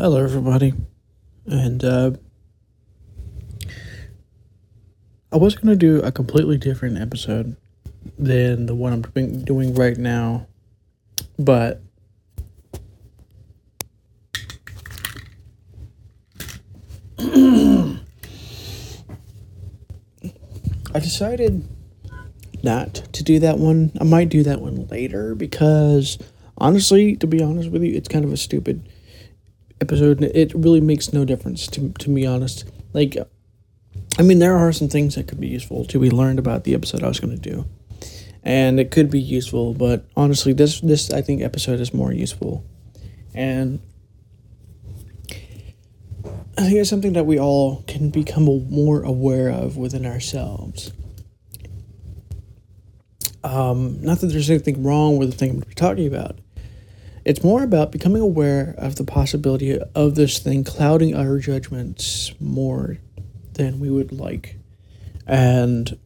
Hello, everybody. And uh, I was going to do a completely different episode than the one I'm doing- doing right now, but I decided not to do that one. I might do that one later because honestly, to be honest with you, it's kind of a stupid episode. It really makes no difference to to be honest. Like, I mean, there are some things that could be useful to be learned about the episode I was going to do, and it could be useful. But honestly, this this I think episode is more useful, and I think it's something that we all can become more aware of within ourselves. Um, not that there's anything wrong with the thing I'm talking about. It's more about becoming aware of the possibility of this thing clouding our judgments more than we would like. And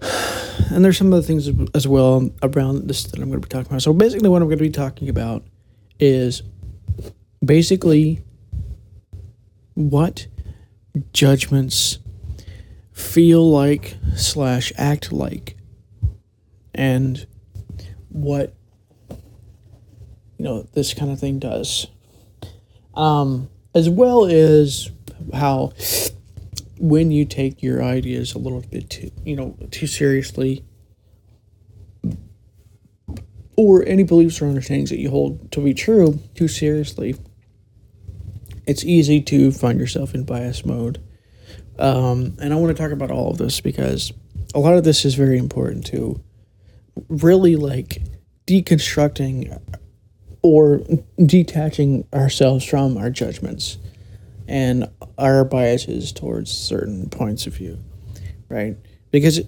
and there's some other things as well around this that I'm going to be talking about. So basically what I'm going to be talking about is basically what judgments feel like slash act like and what you know this kind of thing does. Um as well as how when you take your ideas a little bit too you know too seriously or any beliefs or understandings that you hold to be true too seriously it's easy to find yourself in bias mode. Um, and i want to talk about all of this because a lot of this is very important to really like deconstructing or detaching ourselves from our judgments and our biases towards certain points of view right? Because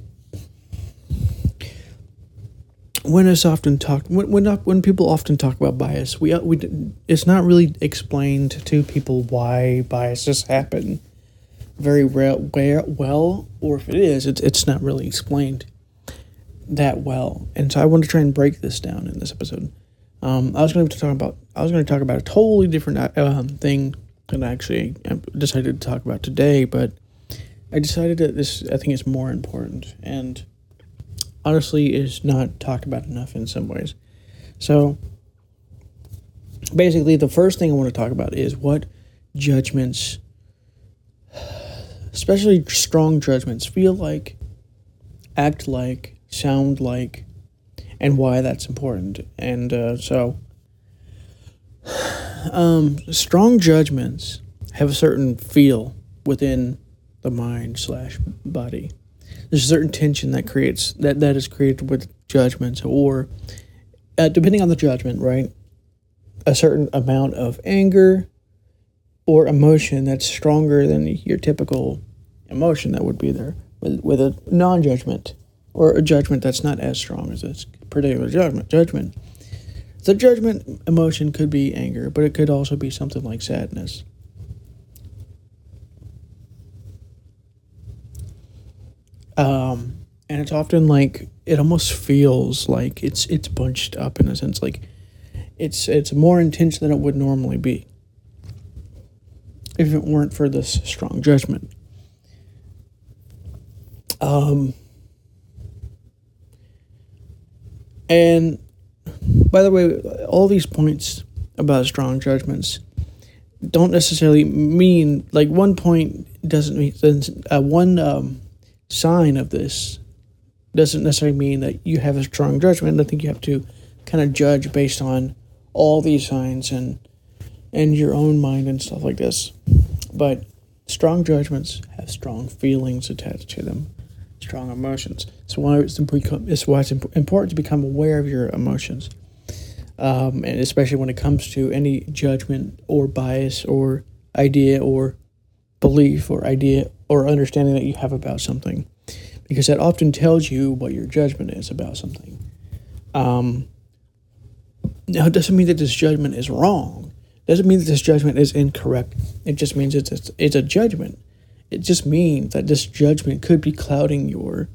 when it's often talked when when, when people often talk about bias we we it's not really explained to people why biases happen very well, well or if it is it's, it's not really explained that well. And so i want to try and break this down in this episode um, i was going to talk about i was going to talk about a totally different uh, um, thing than i actually decided to talk about today but i decided that this i think is more important and honestly is not talked about enough in some ways. So basically the first thing I want to talk about is what judgments especially strong judgments feel like, act like, sound like and why that's important. And uh, so um, strong judgments have a certain feel within the mind slash body. There's a certain tension that creates that that is created with judgments or uh, depending on the judgment right? A certain amount of anger or emotion that's stronger than your typical emotion that would be there with, with a non-judgment or a judgment that's not as strong as this particular judgment judgment. The judgment emotion could be anger but it could also be something like sadness. Um, and it's often like it almost feels like it's it's bunched up in a sense like it's it's more intense than it would normally be if it weren't for this strong judgment. Um and by the way all these points about strong judgments don't necessarily mean like one point doesn't mean uh, one um sign of this doesn't necessarily mean that you have a strong judgment. I think you have to kind of judge based on all these signs and and your own mind and stuff like this. But strong judgments have strong feelings attached to them, strong emotions. So why it's, it's why it's important to become aware of your emotions, um, and especially when it comes to any judgment or bias or idea or belief or idea or understanding that you have about something because that often tells you what your judgment is about something. Um, now, it doesn't mean that this judgment is wrong. It doesn't mean that this judgment is incorrect. It just means it's, it's, it's a judgment. It just means that this judgment could be clouding your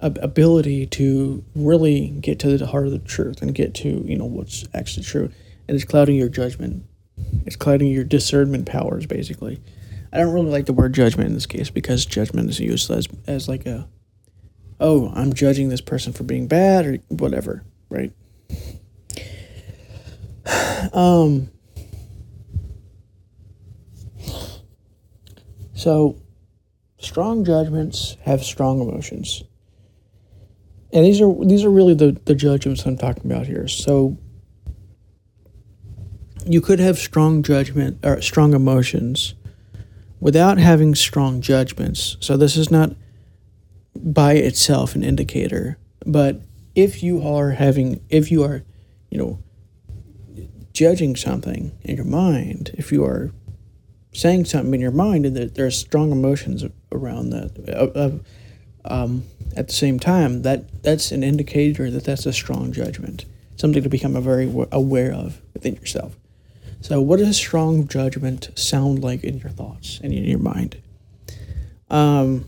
ability to really get to the heart of the truth and get to you know what's actually true and it's clouding your judgment. It's clouding your discernment powers, basically. I don't really like the word judgment in this case because judgment is used as as like a, oh, I'm judging this person for being bad or whatever, right? Um. So, strong judgments have strong emotions, and these are these are really the the judgments I'm talking about here. So, you could have strong judgment or strong emotions without having strong judgments. So this is not by itself an indicator, but if you are having if you are, you know, judging something in your mind, if you are saying something in your mind and that there's strong emotions around that um, at the same time, that that's an indicator that that's a strong judgment, something to become a very aware of within yourself. So, what does a strong judgment sound like in your thoughts and in your mind? Um,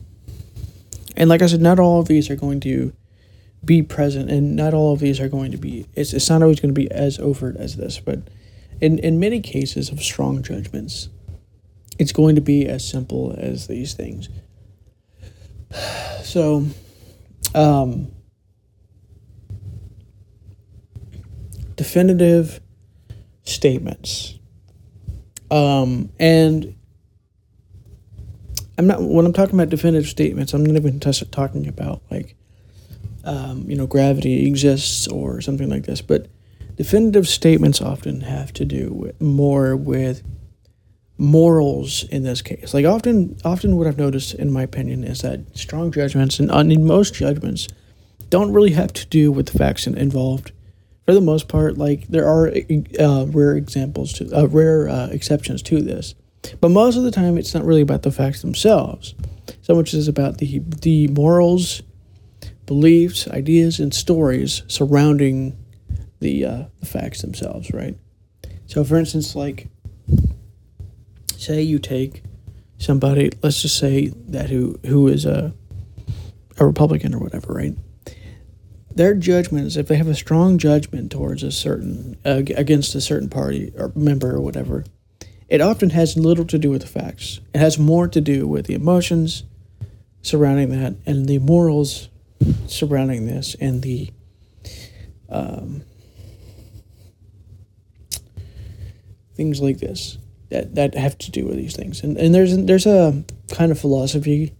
and like I said, not all of these are going to be present, and not all of these are going to be. It's, it's not always going to be as overt as this, but in in many cases of strong judgments, it's going to be as simple as these things. So, um, definitive statements. Um, and I'm not when I'm talking about definitive statements. I'm not even t- talking about like, um, you know, gravity exists or something like this. But definitive statements often have to do with, more with morals in this case. Like often, often what I've noticed, in my opinion, is that strong judgments and, in most judgments don't really have to do with the facts involved for the most part, like there are uh, rare examples to uh, rare uh, exceptions to this, but most of the time it's not really about the facts themselves, so much as about the the morals, beliefs, ideas, and stories surrounding the uh, the facts themselves. Right. So, for instance, like say you take somebody, let's just say that who who is a a Republican or whatever, right? their judgments, if they have a strong judgment towards a certain uh, against a certain party or member or whatever, it often has little to do with the facts. It has more to do with the emotions surrounding that and the morals surrounding this and the um, things like this that, that have to do with these things. And and there's there's a kind of philosophy,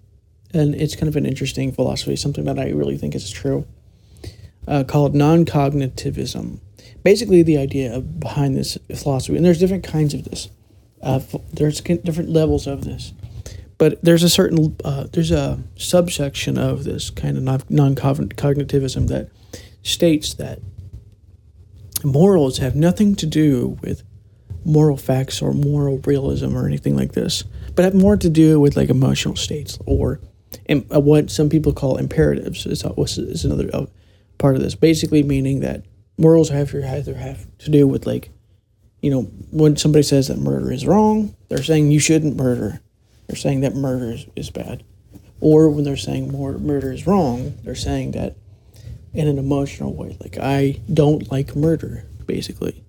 and it's kind of an interesting philosophy, something that I really think is true uh, called non cognitivism. Basically, the idea behind this philosophy, and there's different kinds of this. Uh, there's different levels of this, but there's a certain uh, there's a subsection of this kind of non cognitivism that states that morals have nothing to do with moral facts or moral realism or anything like this, but have more to do with like emotional states or uh, what some people call imperatives is, is another uh, part of this. Basically, meaning that morals have either have to do with like, you know, when somebody says that murder is wrong, they're saying you shouldn't murder. They're saying that murder is, is bad. Or when they're saying more murder is wrong, they're saying that in an emotional way. Like I don't like murder, basically.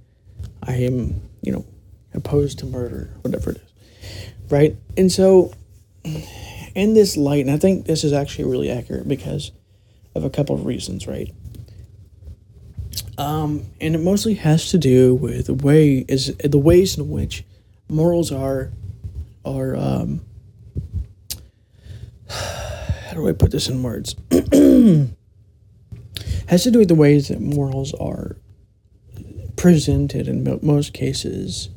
I am, you know, opposed to murder, whatever it is. Right? And so in this light, and I think this is actually really accurate because of a couple of reasons, right? Um, and it mostly has to do with the way is the ways in which morals are are um, how do I put this in words? has to do with the ways that morals are presented in most cases.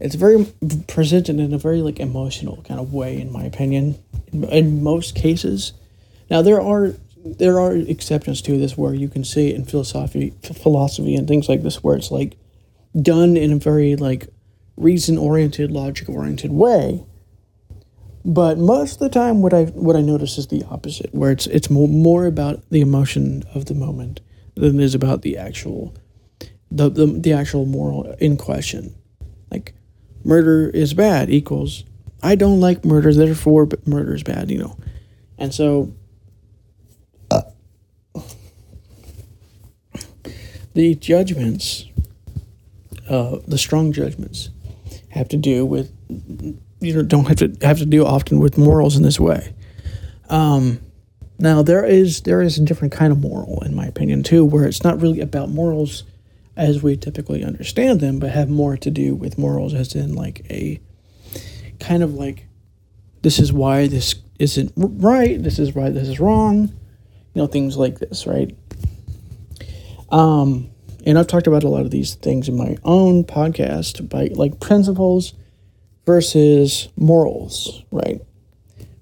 It's very presented in a very like emotional kind of way, in my opinion. In, most cases, now there are there are exceptions to this where you can see it in philosophy philosophy and things like this where it's like done in a very like reason oriented logic oriented way but most of the time what i what i notice is the opposite where it's it's more, more about the emotion of the moment than it is about the actual the, the the actual moral in question like murder is bad equals i don't like murder therefore murder is bad you know and so the judgments uh, the strong judgments have to do with you know don't have to have to deal often with morals in this way. Um, now there is there is a different kind of moral in my opinion too, where it's not really about morals as we typically understand them, but have more to do with morals as in like a kind of like this is why this isn't right, this is why this is wrong, you know, things like this, right? Um, and I've talked about a lot of these things in my own podcast, by like principles versus morals, right?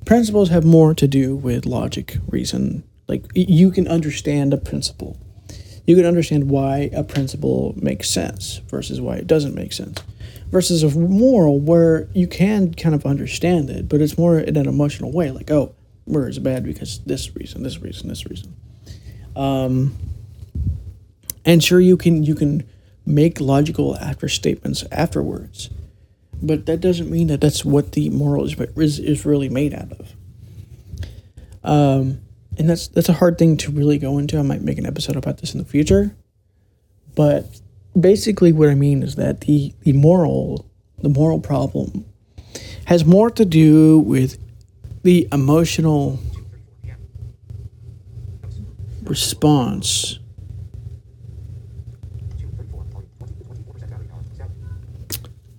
Principles have more to do with logic, reason. Like you can understand a principle. You can understand why a principle makes sense versus why it doesn't make sense. Versus a moral where you can kind of understand it, but it's more in an emotional way, like, oh, murder is bad because this reason, this reason, this reason. Um, and sure, you can you can make logical after statements afterwards, but that doesn't mean that that's what the moral is is, is really made out of. Um, and that's that's a hard thing to really go into. I might make an episode about this in the future, but basically, what I mean is that the the moral the moral problem has more to do with the emotional response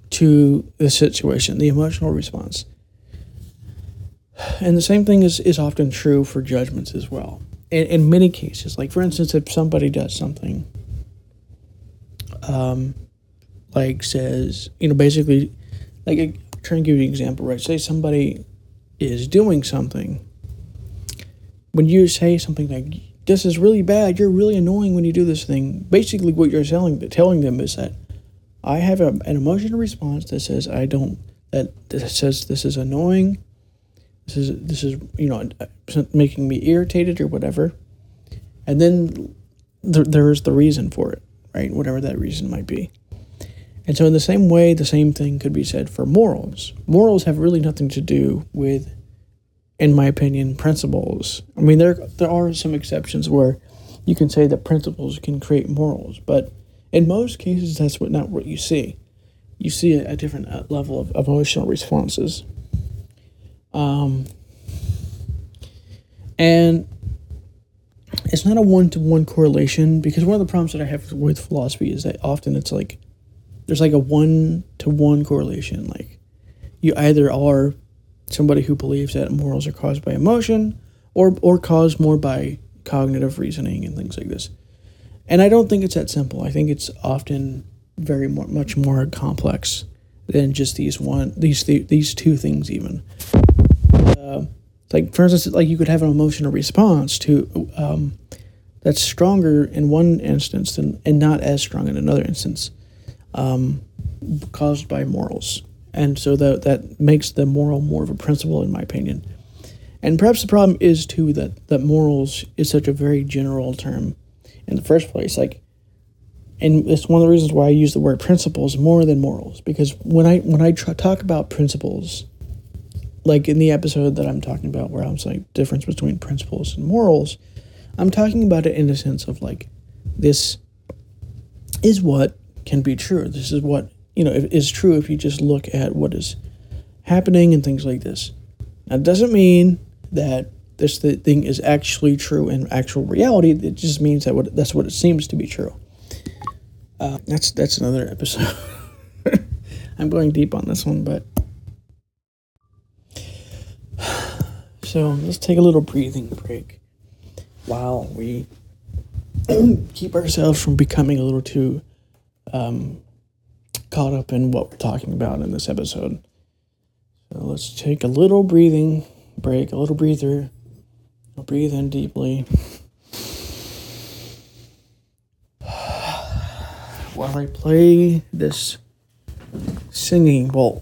to the situation, the emotional response. And the same thing is, is often true for judgments as well. In, in many cases, like for instance, if somebody does something, um, like says, you know, basically, like I'm trying to give you an example, right? Say somebody is doing something. When you say something like, this is really bad, you're really annoying when you do this thing, basically what you're telling, telling them is that I have a, an emotional response that says I don't that, that says this is annoying. This is this is you know making me irritated or whatever, and then th- there's the reason for it, right? Whatever that reason might be. And so, in the same way, the same thing could be said for morals. Morals have really nothing to do with, in my opinion, principles. I mean, there there are some exceptions where you can say that principles can create morals, but in most cases, that's what not what you see. You see a, a different uh, level of, emotional responses. Um, and it's not a one to one correlation because one of the problems that I have with philosophy is that often it's like there's like a one to one correlation. Like you either are somebody who believes that morals are caused by emotion or or caused more by cognitive reasoning and things like this. And I don't think it's that simple. I think it's often very more, much more complex than just these one these th- these two things even. Uh, like for instance, like you could have an emotional response to um, that's stronger in one instance than, and not as strong in another instance, um, caused by morals. And so that that makes the moral more of a principle, in my opinion. And perhaps the problem is too that that morals is such a very general term in the first place. Like, and it's one of the reasons why I use the word principles more than morals because when I when I talk about principles, like in the episode that I'm talking about where I'm saying difference between principles and morals, I'm talking about it in the sense of like this is what can be true. This is what you know is true if you just look at what is happening and things like this. Now, it doesn't mean that this thing is actually true in actual reality. It just means that what that's what it seems to be true. Uh, that's that's another episode. I'm going deep on this one, but so let's take a little breathing break while we keep ourselves from becoming a little too um, caught up in what we're talking about in this episode. So let's take a little breathing break, a little breather breathe in deeply. While I play this singing bowl.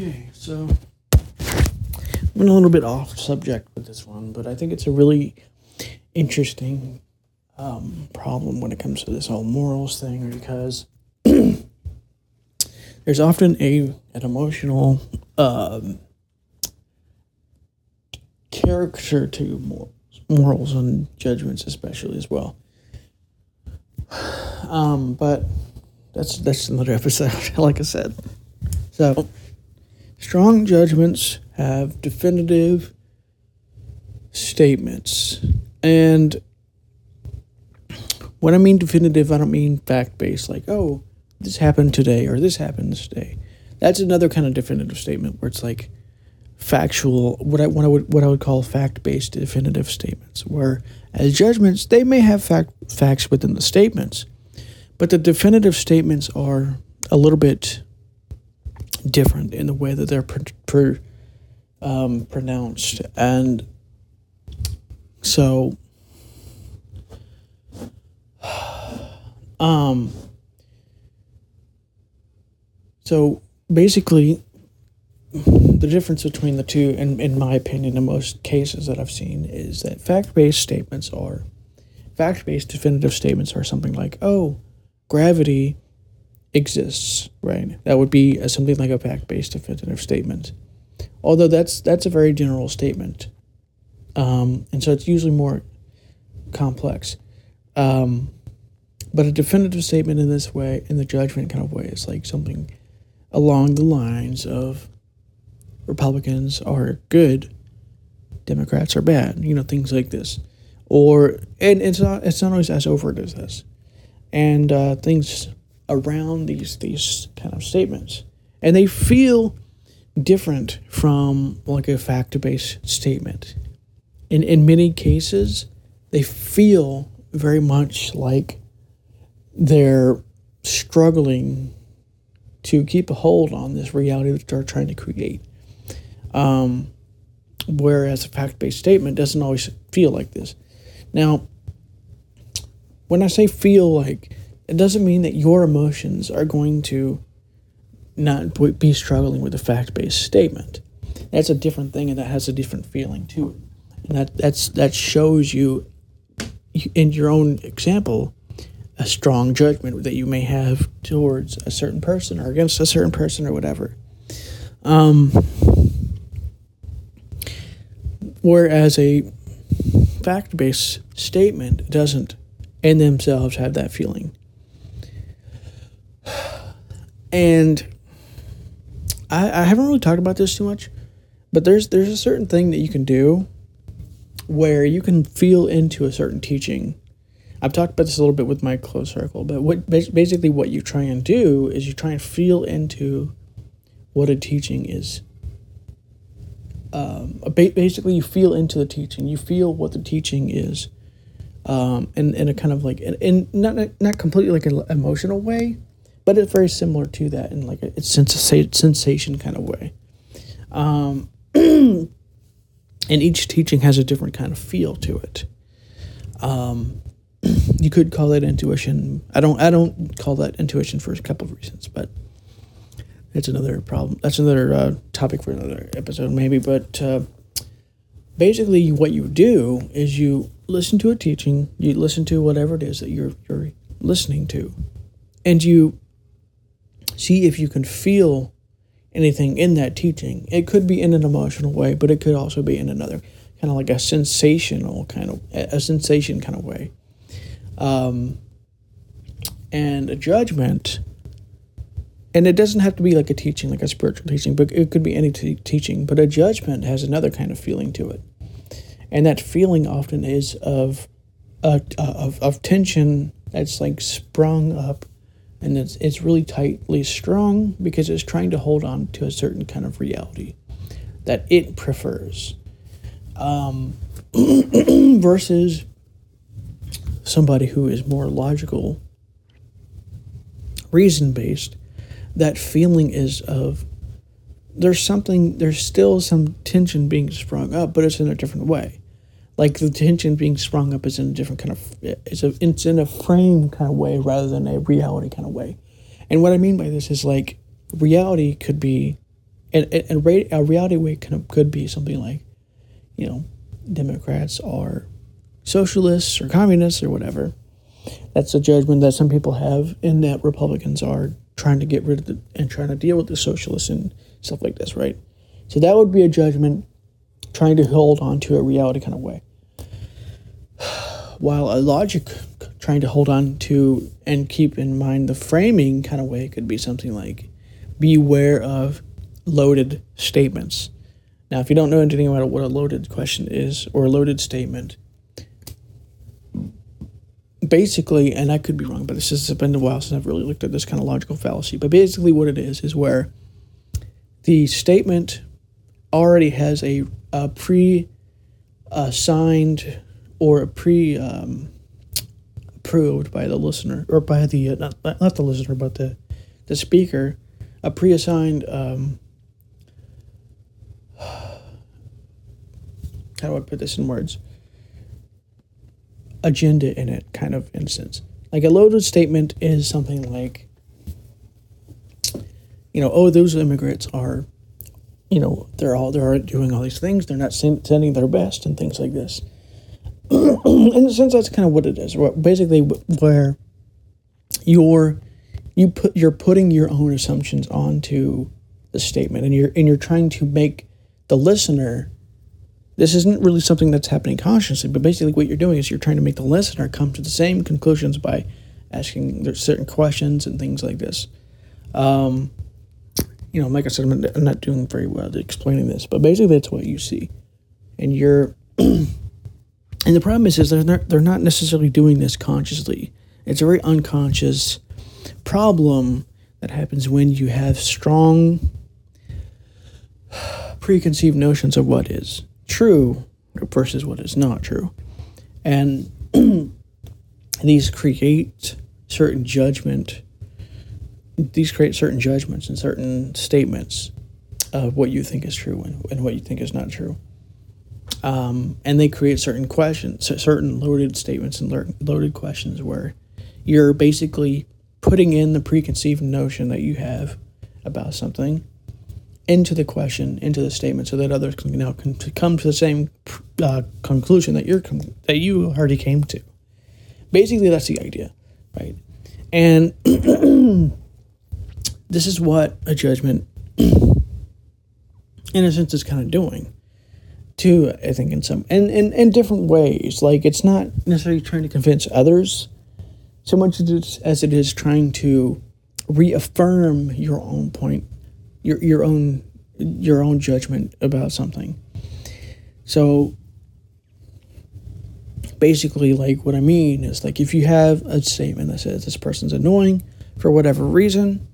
Okay, so I'm a little bit off subject with this one, but I think it's a really interesting um, problem when it comes to this whole morals thing because there's often a an emotional um, character to morals, morals and judgments, especially as well. Um, but that's that's another episode, like I said. So, strong judgments have definitive statements, and when I mean definitive, I don't mean fact based, like oh, this happened today or this happened this day. That's another kind of definitive statement where it's like factual, what I what I would what I would call fact based definitive statements. Where as judgments, they may have fact facts within the statements, but the definitive statements are a little bit different in the way that they're pr- pr- um, pronounced. And so, um, so basically, the difference between the two, in, in my opinion, in most cases that I've seen, is that fact based statements are fact based definitive statements are something like, oh, gravity exists, right? That would be a, something like a fact-based definitive statement. Although that's that's a very general statement, um, and so it's usually more complex. Um, but a definitive statement in this way, in the judgment kind of way, is like something along the lines of Republicans are good, Democrats are bad. You know, things like this, or and it's not it's not always as overt as this and uh, things around these these kind of statements, and they feel different from like a fact-based statement. In in many cases, they feel very much like they're struggling to keep a hold on this reality that they're trying to create. Um, whereas a fact-based statement doesn't always feel like this. Now, when I say feel like, it doesn't mean that your emotions are going to not be struggling with a fact based statement. That's a different thing, and that has a different feeling to it. And that that's that shows you, in your own example, a strong judgment that you may have towards a certain person or against a certain person or whatever. Um, whereas a fact based statement doesn't in themselves have that feeling. And I, I haven't really talked about this too much, but there's there's a certain thing that you can do where you can feel into a certain teaching. I've talked about this a little bit with my close circle, but what basically what you try and do is you try and feel into what a teaching is. Um, basically, you feel into the teaching. You feel what the teaching is um, in, in a kind of like in, in not not completely like an emotional way, but it's very similar to that in like a it's sensa- sensation kind of way. Um, and each teaching has a different kind of feel to it. Um, you could call it intuition. I don't I don't call that intuition for a couple of reasons, but that's another problem. That's another uh, topic for another episode maybe. But uh, basically, what you do is you listen to a teaching, you listen to whatever it is that you're you're listening to, and you see if you can feel anything in that teaching. It could be in an emotional way, but it could also be in another kind of like a sensational kind of a sensation kind of way. Um, and a judgment, and it doesn't have to be like a teaching, like a spiritual teaching, but it could be any t- teaching. But a judgment has another kind of feeling to it and that feeling often is of uh, of of tension that's like sprung up and it's it's really tightly strung because it's trying to hold on to a certain kind of reality that it prefers um, versus somebody who is more logical reason based that feeling is of there's something there's still some tension being sprung up but it's in a different way like the tension being sprung up is in a different kind of it's a it's in a frame kind of way rather than a reality kind of way. And what I mean by this is like reality could be and, and, a reality way kind of could be something like, you know, Democrats are socialists or communists or whatever. That's a judgment that some people have, and that Republicans are trying to get rid of the, and trying to deal with the socialists and stuff like this, right? So that would be a judgment trying to hold on to a reality kind of way. While a logic trying to hold on to and keep in mind the framing kind of way could be something like beware of loaded statements. Now, if you don't know anything about what a loaded question is or a loaded statement, basically, and I could be wrong, but this has been a while since I've really looked at this kind of logical fallacy. But basically, what it is is where the statement already has a, a pre assigned or a pre um, approved by the listener or by the uh, not, not the listener but the the speaker a pre assigned um, how do I put this in words? Agenda in it, kind of instance. Like a loaded statement is something like, you know, oh, those immigrants are, you know, they're all they're doing all these things. They're not sending their best and things like this. in a sense, that's kind of what it is. Basically, where you're you put you're putting your own assumptions onto the statement, and you're and you're trying to make the listener this isn't really something that's happening consciously, but basically what you're doing is you're trying to make the listener come to the same conclusions by asking certain questions and things like this. Um, you know, like I said, I'm not, doing very well at explaining this, but basically that's what you see, and you're. and the problem is, is they're not, they're not necessarily doing this consciously. It's a very unconscious problem that happens when you have strong preconceived notions of what is true versus what is not true. And these create certain judgment, these create certain judgments and certain statements of what you think is true and, and what you think is not true. Um, and they create certain questions, certain loaded statements and loaded questions where you're basically putting in the preconceived notion that you have about something into the question, into the statement, so that others can now come to the same uh, conclusion that you're that you already came to. Basically, that's the idea, right? And this is what a judgment, in a sense, is kind of doing too. I think in some and in, in different ways. Like it's not necessarily trying to convince others so much as it is trying to reaffirm your own point your your own your own judgment about something. So basically like what I mean is like if you have a statement that says this person's annoying for whatever reason,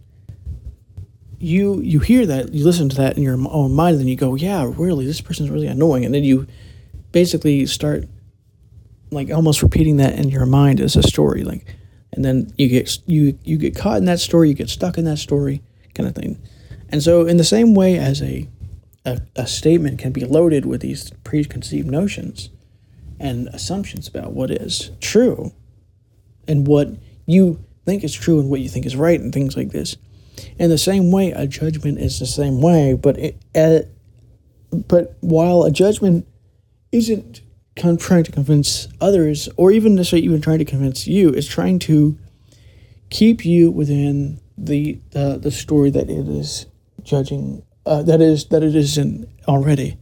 you you hear that, you listen to that in your own mind, and then you go, yeah, really, this person's really annoying, and then you basically start like almost repeating that in your mind as a story, like, and then you get you you get caught in that story, you get stuck in that story, kind of thing. And so, in the same way as a, a, a statement can be loaded with these preconceived notions and assumptions about what is true and what you think is true and what you think is right and things like this. In the same way, a judgment is the same way, but it, uh, but while a judgment isn't trying to convince others, or even necessarily even trying to convince you, it's trying to keep you within the the, the story that it is judging uh, that is that it isn't already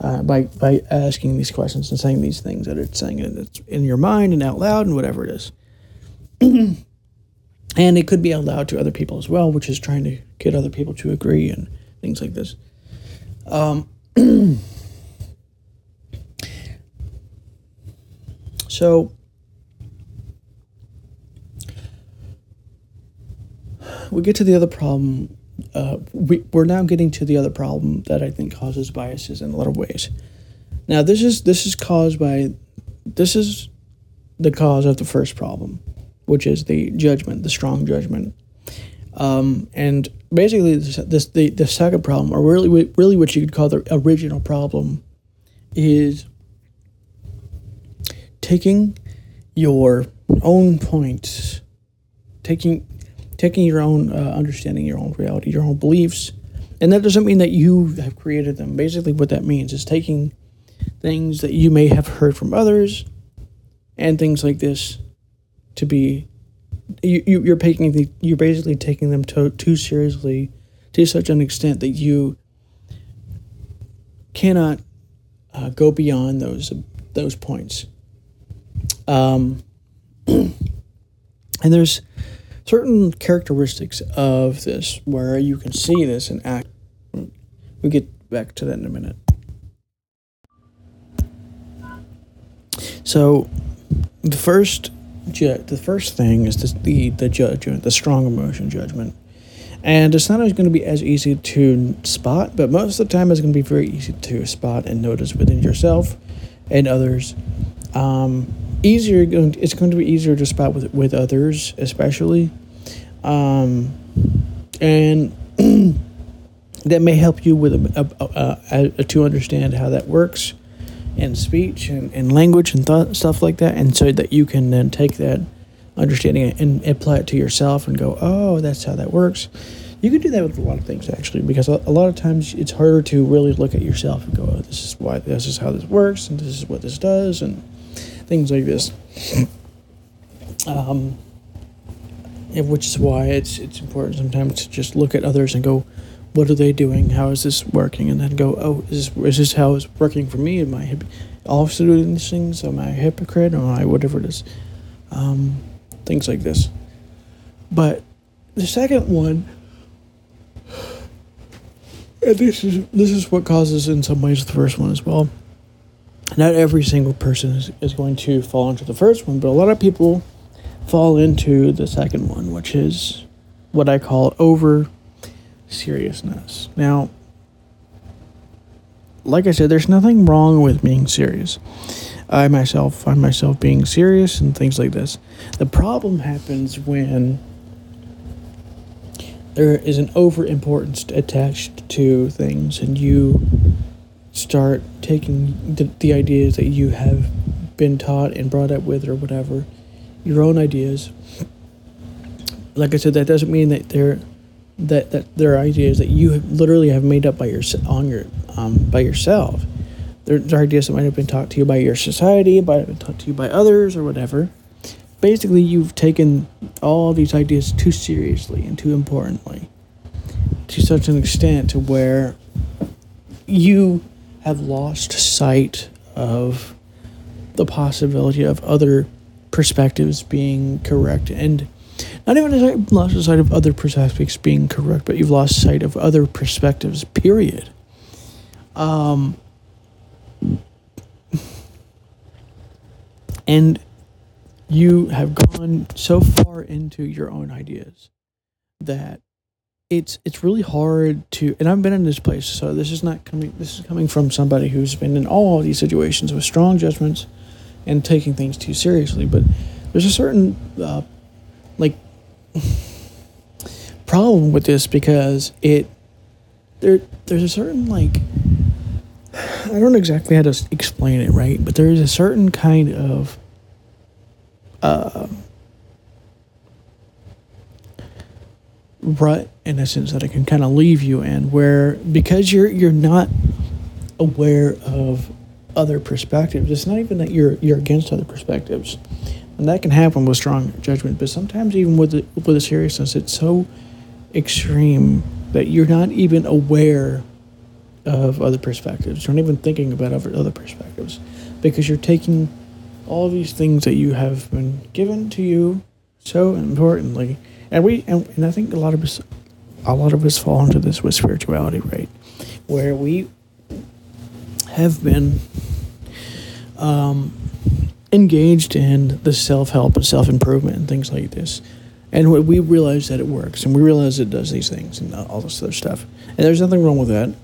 uh, by by asking these questions and saying these things that it's saying it it's in your mind and out loud and whatever it is. and it could be allowed to other people as well, which is trying to get other people to agree and things like this. Um, so we get to the other problem uh, we, we're now getting to the other problem that I think causes biases in a lot of ways. Now, this is this is caused by this is the cause of the first problem, which is the judgment, the strong judgment. Um, and basically, this, this the the second problem, or really really what you could call the original problem, is taking your own points, taking taking your own uh, understanding, your own reality, your own beliefs, And that doesn't mean that you have created them. Basically, what that means is taking things that you may have heard from others and things like this to be you, you you're taking the, you're basically taking them to, too seriously to such an extent that you cannot uh, go beyond those those points. Um, and there's certain characteristics of this where you can see this in act. We'll get back to that in a minute. So, the first ju- the first thing is the the judgment, the strong emotion judgment. And it's not always going to be as easy to spot, but most of the time it's going to be very easy to spot and notice within yourself and others. Um, easier, it's going to be easier to spot with with others, especially, um, and that may help you with a, a, a, to understand how that works and speech and, and language and th- stuff like that. And so that you can then take that understanding and apply it to yourself and go, oh, that's how that works. You can do that with a lot of things actually, because a, lot of times it's harder to really look at yourself and go, oh, this is why, this is how this works, and this is what this does, and things like this. Um, which is why it's it's important sometimes to just look at others and go, what are they doing? How is this working? And then go, oh, is this, is this how it's working for me? Am I also doing these things? Am I a hypocrite? Am I whatever it is? Um, things like this. But the second one, and this is this is what causes in some ways the first one as well. Not every single person is, is going to fall into the first one, but a lot of people fall into the second one, which is what I call over seriousness. Now, like I said, there's nothing wrong with being serious. I myself find myself being serious and things like this. The problem happens when there is an over importance attached to things and you start taking the, the ideas that you have been taught and brought up with or whatever, your own ideas. Like I said, that doesn't mean that they're that that there are ideas that you literally have made up by your on your um, by yourself. There are ideas that might have been taught to you by your society, might have been taught to you by others, or whatever. Basically, you've taken all these ideas too seriously and too importantly, to such an extent to where you have lost sight of the possibility of other perspectives being correct and not even lost sight of other perspectives being correct, but you've lost sight of other perspectives, period. Um, and you have gone so far into your own ideas that it's it's really hard to and I've been in this place so this is not coming this is coming from somebody who's been in all these situations with strong judgments and taking things too seriously but there's a certain uh, like problem with this because it there there's a certain like I don't exactly how to explain it right, but there is a certain kind of uh, rut in a sense that it can kind of leave you in where because you're you're not aware of other perspectives it's not even that you're you're against other perspectives and that can happen with strong judgment. But sometimes, even with the, with a seriousness, it's so extreme that you're not even aware of other perspectives. You're not even thinking about other other perspectives because you're taking all these things that you have been given to you so importantly, and we and, and I think a lot of us a lot of us fall into this with spirituality, right? Where we have been um, engaged in the self help and self improvement and things like this. And we realize that it works and we realize it does these things and all this other stuff. And there's nothing wrong with that.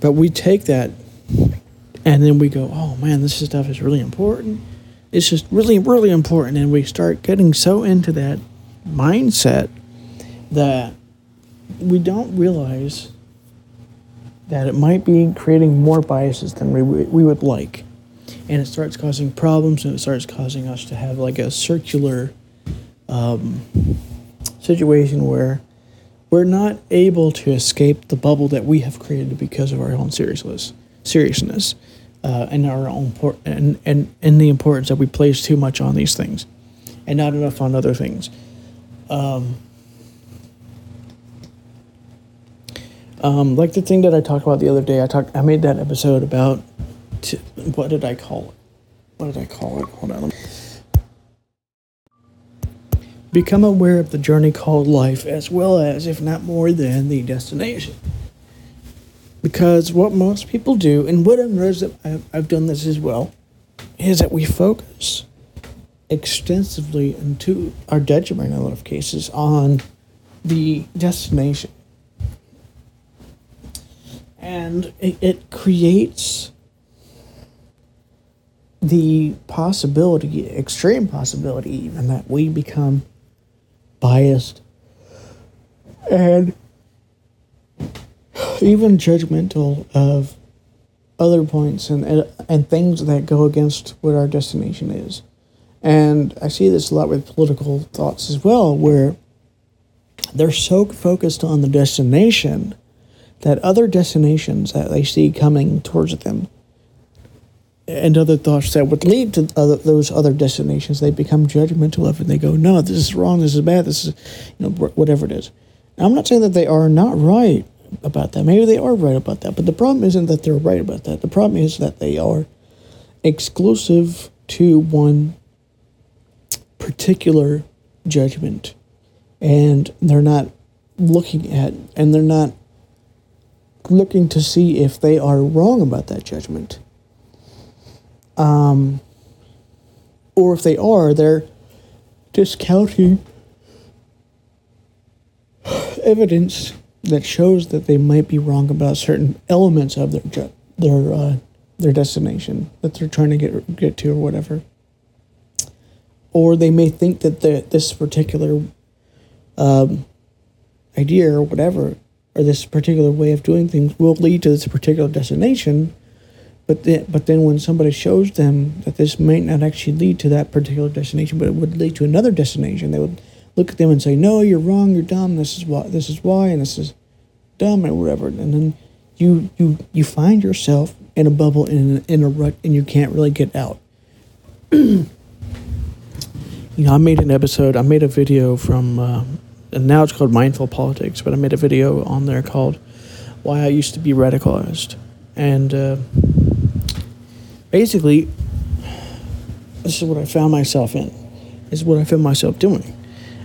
But we take that and then we go, oh man, this stuff is really important. It's just really, really important. And we start getting so into that mindset that we don't realize that it might be creating more biases than we, we would like and it starts causing problems and it starts causing us to have like a circular um, situation where we're not able to escape the bubble that we have created because of our own seriousness, seriousness, uh, and our own por- and, and and the importance that we place too much on these things, and not enough on other things. Um, um, like the thing that I talked about the other day, I talked. I made that episode about t- what did I call it? What did I call it? Hold on. Become aware of the journey called life as well as, if not more than, the destination. Because what most people do, and what I've noticed that I've done this as well, is that we focus extensively and to our detriment in a lot of cases on the destination. And it, it creates the possibility, extreme possibility even, that we become biased, and even judgmental of other points and, and, and things that go against what our destination is. And I see this a lot with political thoughts as well, where they're so focused on the destination that other destinations that they see coming towards them and other thoughts that would lead to other, those other destinations, they become judgmental of, and they go, "No, this is wrong. This is bad. This is, you know, whatever it is." Now, I'm not saying that they are not right about that. Maybe they are right about that, but the problem isn't that they're right about that. The problem is that they are exclusive to one particular judgment, and they're not looking at, and they're not looking to see if they are wrong about that judgment um, or if they are, they're discounting evidence that shows that they might be wrong about certain elements of their their uh, their destination that they're trying to get get to or whatever. Or they may think that the, this particular um, idea or whatever, or this particular way of doing things will lead to this particular destination, but then, but then when somebody shows them that this might not actually lead to that particular destination, but it would lead to another destination, they would look at them and say, "No, you're wrong. You're dumb. This is why. This is why, and this is dumb, and whatever." And then you you you find yourself in a bubble in in a rut, and you can't really get out. you know, I made an episode. I made a video from, uh, and now it's called Mindful Politics. But I made a video on there called "Why I Used to Be Radicalized," and. Uh, basically, this is what I found myself in. This is what I found myself doing.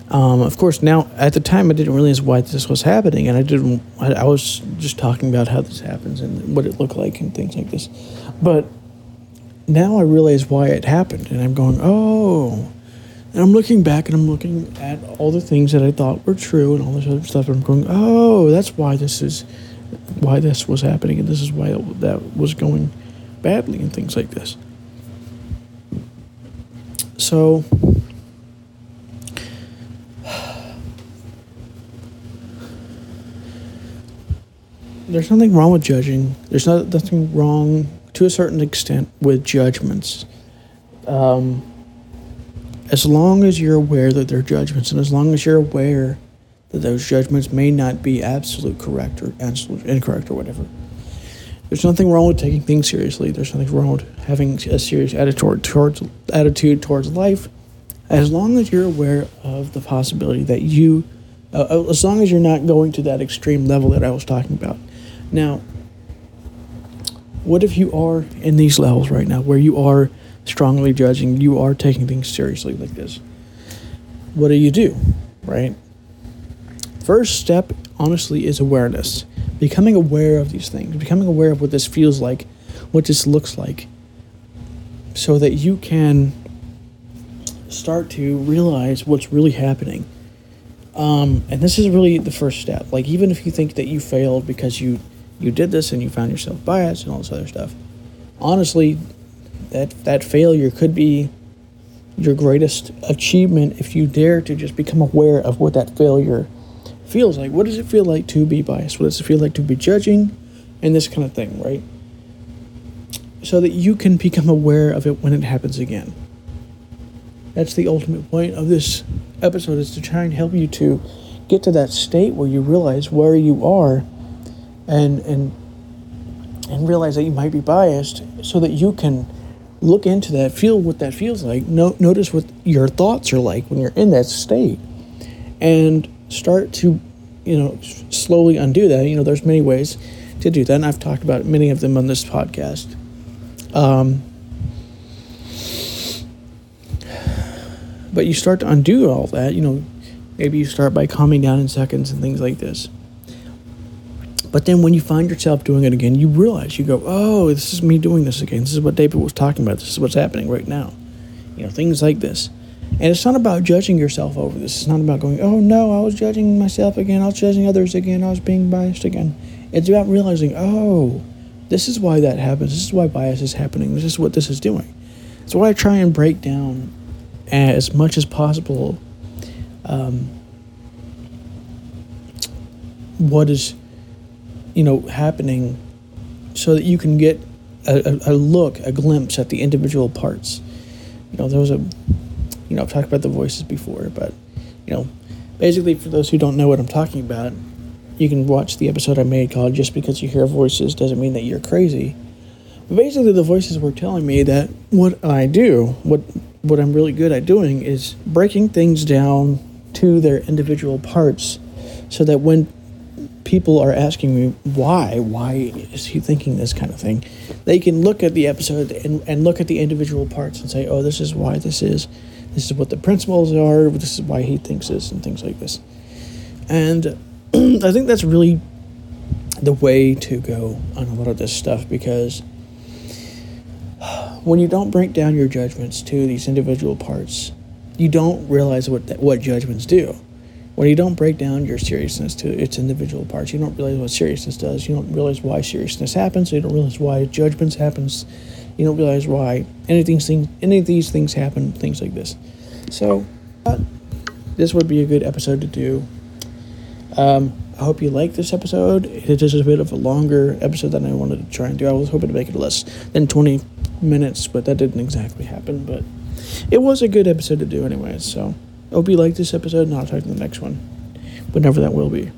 Um, of course, now at the time I didn't realize why this was happening, and I didn't. I, I, was just talking about how this happens and what it looked like and things like this. But now I realize why it happened, and I'm going, oh. And I'm looking back and I'm looking at all the things that I thought were true and all this other stuff, and I'm going, oh, that's why this is, why this was happening, and this is why that was going badly and things like this. So, there's nothing wrong with judging. There's not, nothing wrong to a certain extent with judgments. Um, as long as you're aware that they're judgments, and as long as you're aware that those judgments may not be absolute correct or absolute incorrect or whatever. There's nothing wrong with taking things seriously. There's nothing wrong with having a serious attitude towards attitude towards life, as long as you're aware of the possibility that you, uh, uh, as long as you're not going to that extreme level that I was talking about. Now, what if you are in these levels right now, where you are strongly judging, you are taking things seriously like this? What do you do, right? First step, honestly, is awareness becoming aware of these things, becoming aware of what this feels like, what this looks like, so that you can start to realize what's really happening. Um, and this is really the first step. Like even if you think that you failed because you you did this and you found yourself biased and all this other stuff, honestly, that that failure could be your greatest achievement if you dare to just become aware of what that failure feels like. What does it feel like to be biased? What does it feel like to be judging? And this kind of thing, right? So that you can become aware of it when it happens again. That's the ultimate point of this episode is to try and help you to get to that state where you realize where you are and and and realize that you might be biased so that you can look into that feel what that feels like no, notice what your thoughts are like when you're in that state and start to you know slowly undo that you know there's many ways to do that and i've talked about many of them on this podcast um, but you start to undo all that you know maybe you start by calming down in seconds and things like this but then when you find yourself doing it again, you realize you go, "Oh, this is me doing this again. This is what David was talking about. This is what's happening right now." You know, things like this. And it's not about judging yourself over this. It's not about going, "Oh no, I was judging myself again. I was judging others again. I was being biased again." It's about realizing, "Oh, this is why that happens. This is why bias is happening. This is what this is doing." So I try and break down as much as possible um, what is you know, happening so that you can get a, a, look, a glimpse at the individual parts. You know, there was a, you know, I've talked about the voices before, but, you know, basically for those who don't know what I'm talking about, you can watch the episode I made called Just Because You Hear Voices Doesn't Mean That You're Crazy. But basically, the voices were telling me that what I do, what what I'm really good at doing, is breaking things down to their individual parts, so that when people are asking me why, why is he thinking this kind of thing, they can look at the episode and, and look at the individual parts and say, oh, this is why this is, this is what the principles are, this is why he thinks this, and things like this. And I think that's really the way to go on a lot of this stuff because when you don't break down your judgments to these individual parts, you don't realize what what judgments do when you don't break down your seriousness to its individual parts, you don't realize what seriousness does. You don't realize why seriousness happens. You don't realize why judgments happens. You don't realize why anything, any of these things happen. Things like this. So, uh, this would be a good episode to do. Um, I hope you like this episode. It is a bit of a longer episode than I wanted to try and do. I was hoping to make it less than 20 minutes, but that didn't exactly happen. But it was a good episode to do anyway, so. I hope you like this episode, and I'll talk to the next one, whenever that will be.